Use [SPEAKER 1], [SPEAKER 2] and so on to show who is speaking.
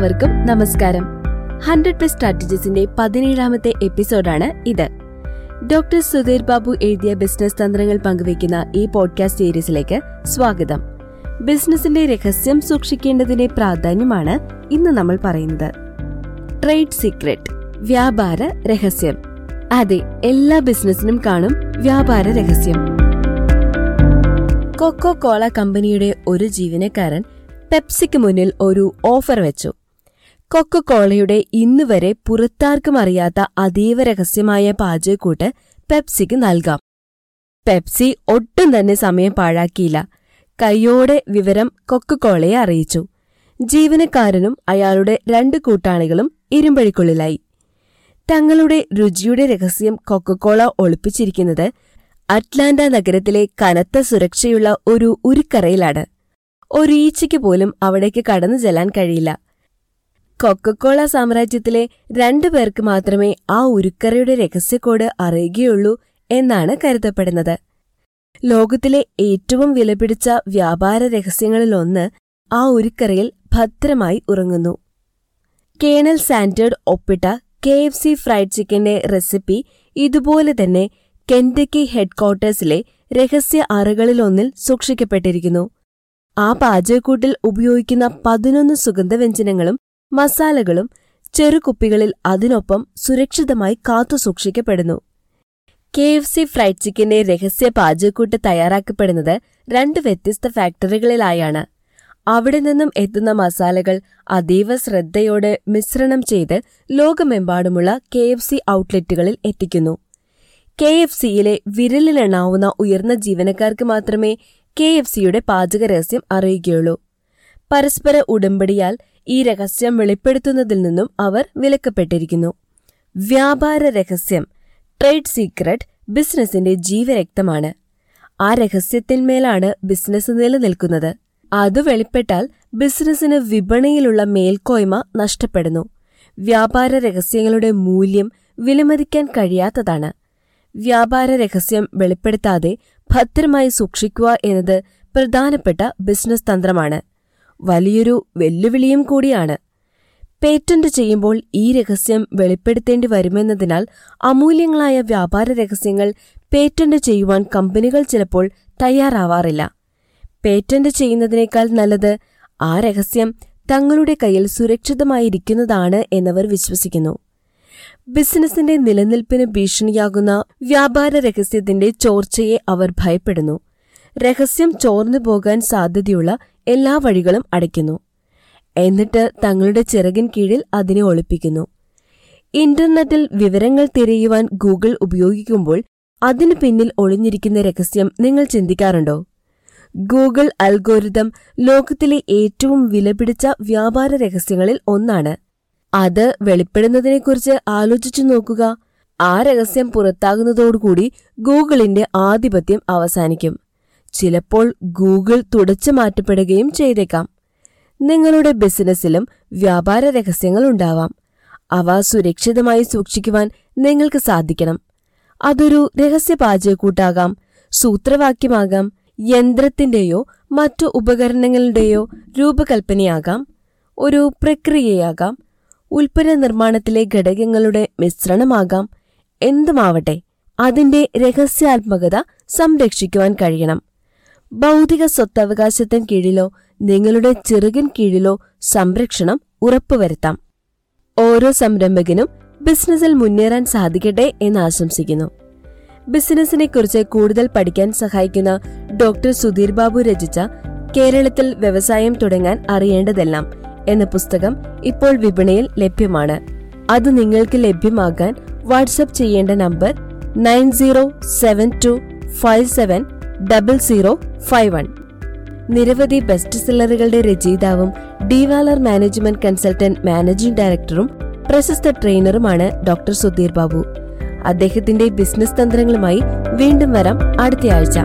[SPEAKER 1] എല്ലാവർക്കും നമസ്കാരം. Hundred plus സ്ട്രാറ്റജീസിന്റെ പതിനേഴാമത്തെ എപ്പിസോഡാണ് ഇത്. ഡോക്ടർ സുധീർ ബാബു എഴുതിയ ബിസിനസ് തന്ത്രങ്ങൾ പങ്കുവയ്ക്കുന്ന ഈ പോഡ്കാസ്റ്റ് സീരീസിലേക്ക് സ്വാഗതം. ബിസിനസിന്റെ രഹസ്യം സൂക്ഷിക്കേണ്ടതിന്റെ പ്രാധാന്യമാണ് ഇന്ന് നമ്മൾ പറയുന്നത്. ട്രേഡ് സീക്രട്ട് വ്യാപാര രഹസ്യം. അതെ എല്ലാ ബിസിനസിനും കാണും വ്യാപാര രഹസ്യം. കൊക്കോ കോള കമ്പനിയുടെ ഒരു ജീവനക്കാരൻ പെപ്സിക്ക് മുന്നിൽ ഒരു ഓഫർ വെച്ചു. കൊക്കോ കോളയുടെ ഇന്നുവരെ പുറത്താർക്കും അറിയാത്ത അതീവ രഹസ്യമായ പാചകക്കൂട്ട് പെപ്സിക്ക് നൽകാം. പെപ്സി ഒട്ടും തന്നെ സമയം പാഴാക്കിയില്ല. കൈയോടെ വിവരം കൊക്കക്കോളയെ അറിയിച്ചു. ജീവനക്കാരനും അയാളുടെ രണ്ട് കൂട്ടാളികളും ഇരുമ്പഴിക്കുള്ളിലായി. തങ്ങളുടെ രുചിയുടെ രഹസ്യം കൊക്കക്കോള ഒളിപ്പിച്ചിരിക്കുന്നത് അറ്റ്ലാന്റ നഗരത്തിലെ കനത്ത സുരക്ഷയുള്ള ഒരു ഉരുക്കറയിലാണ് ഒരീച്ചയ്ക്ക് പോലും അവിടേക്ക് കടന്നു ചെല്ലാൻ കഴിയില്ല. കൊക്കക്കോള സാമ്രാജ്യത്തിലെ രണ്ടു പേർക്ക് മാത്രമേ ആ ഉരുക്കറയുടെ രഹസ്യക്കോട് അറിയുകയുള്ളൂ എന്നാണ് കരുതപ്പെടുന്നത്. ലോകത്തിലെ ഏറ്റവും വിലപിടിച്ച വ്യാപാര രഹസ്യങ്ങളിലൊന്ന് ആ ഉരുക്കറയിൽ ഭദ്രമായി ഉറങ്ങുന്നു. കേണൽ സാൻഡേർഡ് ഒപ്പിട്ട കെ എഫ് സി ഫ്രൈഡ് ചിക്കന്റെ റെസിപ്പി ഇതുപോലെ തന്നെ കെൻഡക്കി ഹെഡ്ക്വാർട്ടേഴ്സിലെ രഹസ്യ അറകളിലൊന്നിൽ സൂക്ഷിക്കപ്പെട്ടിരിക്കുന്നു. ആ പാചകക്കൂട്ടിൽ ഉപയോഗിക്കുന്ന പതിനൊന്ന് സുഗന്ധവ്യഞ്ജനങ്ങളും മസാലകളും ചെറുകുപ്പികളിൽ അതിനൊപ്പം സുരക്ഷിതമായി കാത്തുസൂക്ഷിക്കപ്പെടുന്നു കെ എഫ് സി ഫ്രൈഡ് ചിക്കന്റെ രഹസ്യ പാചകക്കൂട്ട് തയ്യാറാക്കപ്പെടുന്നത് രണ്ട് വ്യത്യസ്ത ഫാക്ടറികളിലായാണ്. അവിടെ നിന്നും എത്തുന്ന മസാലകൾ അതീവ ശ്രദ്ധയോടെ മിശ്രണം ചെയ്ത് ലോകമെമ്പാടുമുള്ള കെ എഫ് സി ഔട്ട്ലെറ്റുകളിൽ എത്തിക്കുന്നു. കെ എഫ് സിയിലെ വിരലിലെണ്ണാവുന്ന ഉയർന്ന ജീവനക്കാർക്ക് മാത്രമേ കെ എഫ് സിയുടെ പാചക രഹസ്യം അറിയുകയുള്ളൂ. പരസ്പര ഉടമ്പടിയാൽ ഈ രഹസ്യം വെളിപ്പെടുത്തുന്നതിൽ നിന്നും അവർ വിലക്കപ്പെട്ടിരിക്കുന്നു. വ്യാപാര രഹസ്യം ട്രേഡ് സീക്രട്ട് ബിസിനസിന്റെ ജീവരക്തമാണ്. ആ രഹസ്യത്തിന്മേലാണ് ബിസിനസ് നിലനിൽക്കുന്നത്. അത് വെളിപ്പെട്ടാൽ ബിസിനസിന് വിപണിയിലുള്ള മേൽക്കോയ്മ നഷ്ടപ്പെടുന്നു. വ്യാപാര രഹസ്യങ്ങളുടെ മൂല്യം വിലമതിക്കാൻ കഴിയാത്തതാണ്. വ്യാപാര രഹസ്യം വെളിപ്പെടുത്താതെ ഭദ്രമായി സൂക്ഷിക്കുക എന്നത് പ്രധാനപ്പെട്ട ബിസിനസ് തന്ത്രമാണ്. വലിയൊരു വെല്ലുവിളിയും കൂടിയാണ്. പേറ്റന്റ് ചെയ്യുമ്പോൾ ഈ രഹസ്യം വെളിപ്പെടുത്തേണ്ടി വരുമെന്നതിനാൽ അമൂല്യങ്ങളായ വ്യാപാര രഹസ്യങ്ങൾ പേറ്റന്റ് ചെയ്യുവാൻ കമ്പനികൾ ചിലപ്പോൾ തയ്യാറാവാറില്ല. പേറ്റന്റ് ചെയ്യുന്നതിനേക്കാൾ നല്ലത് ആ രഹസ്യം തങ്ങളുടെ കയ്യിൽ സുരക്ഷിതമായിരിക്കുന്നതാണ് എന്നവർ വിശ്വസിക്കുന്നു. ബിസിനസിന്റെ നിലനിൽപ്പിന് ഭീഷണിയാകുന്ന വ്യാപാര രഹസ്യത്തിന്റെ ചോർച്ചയെ അവർ ഭയപ്പെടുന്നു. രഹസ്യം ചോർന്നു പോകാൻ സാധ്യതയുള്ള എല്ലാ വഴികളും അടയ്ക്കുന്നു. എന്നിട്ട് തങ്ങളുടെ ചിറകിൻ കീഴിൽ അതിനെ ഒളിപ്പിക്കുന്നു. ഇന്റർനെറ്റിൽ വിവരങ്ങൾ തിരയുവാൻ ഗൂഗിൾ ഉപയോഗിക്കുമ്പോൾ അതിനു പിന്നിൽ ഒളിഞ്ഞിരിക്കുന്ന രഹസ്യം നിങ്ങൾ ചിന്തിക്കാറുണ്ടോ? ഗൂഗിൾ അൽഗോരിതം ലോകത്തിലെ ഏറ്റവും വിലപിടിച്ച വ്യാപാര രഹസ്യങ്ങളിൽ ഒന്നാണ്. അത് വെളിപ്പെടുന്നതിനെക്കുറിച്ച് ആലോചിച്ചു നോക്കുക. ആ രഹസ്യം പുറത്താകുന്നതോടുകൂടി ഗൂഗിളിന്റെ ആധിപത്യം അവസാനിക്കും. ചിലപ്പോൾ ഗൂഗിൾ തുടച്ചു മാറ്റപ്പെടുകയും ചെയ്തേക്കാം. നിങ്ങളുടെ ബിസിനസ്സിലും വ്യാപാര രഹസ്യങ്ങൾ ഉണ്ടാവാം. അവ സുരക്ഷിതമായി സൂക്ഷിക്കുവാൻ നിങ്ങൾക്ക് സാധിക്കണം. അതൊരു രഹസ്യ പാചകക്കൂട്ടാകാം സൂത്രവാക്യമാകാം യന്ത്രത്തിന്റെയോ മറ്റു ഉപകരണങ്ങളുടെയോ രൂപകൽപ്പനയാകാം ഒരു പ്രക്രിയയാകാം ഉൽപ്പന്ന നിർമ്മാണത്തിലെ ഘടകങ്ങളുടെ മിശ്രണമാകാം എന്തുമാവട്ടെ അതിന്റെ രഹസ്യാത്മകത സംരക്ഷിക്കുവാൻ കഴിയണം. ഭൗതിക സ്വത്തവകാശത്തിന് കീഴിലോ നിങ്ങളുടെ ചെറുകിൻ കീഴിലോ സംരക്ഷണം ഉറപ്പുവരുത്താം. ഓരോ സംരംഭകനും ബിസിനസ്സിൽ മുന്നേറാൻ സാധിക്കട്ടെ എന്ന് ആശംസിക്കുന്നു. ബിസിനസിനെ കുറിച്ച് കൂടുതൽ പഠിക്കാൻ സഹായിക്കുന്ന ഡോക്ടർ സുധീർ ബാബു രചിച്ച കേരളത്തിൽ വ്യവസായം തുടങ്ങാൻ അറിയേണ്ടതെല്ലാം എന്ന പുസ്തകം ഇപ്പോൾ വിപണിയിൽ ലഭ്യമാണ്. അത് നിങ്ങൾക്ക് ലഭ്യമാകാൻ വാട്സപ്പ് ചെയ്യേണ്ട number nine zero seven two five seven double zero five one നിരവധി ബെസ്റ്റ് സെല്ലറുകളുടെ രചയിതാവും ഡിവാലർ മാനേജ്മെന്റ് കൺസൾട്ടന്റ് മാനേജിംഗ് ഡയറക്ടറും പ്രശസ്ത ട്രെയിനറുമാണ് ഡോക്ടർ സുധീർ ബാബു. അദ്ദേഹത്തിന്റെ ബിസിനസ് തന്ത്രങ്ങളുമായി വീണ്ടും വരാം അടുത്തയാഴ്ച.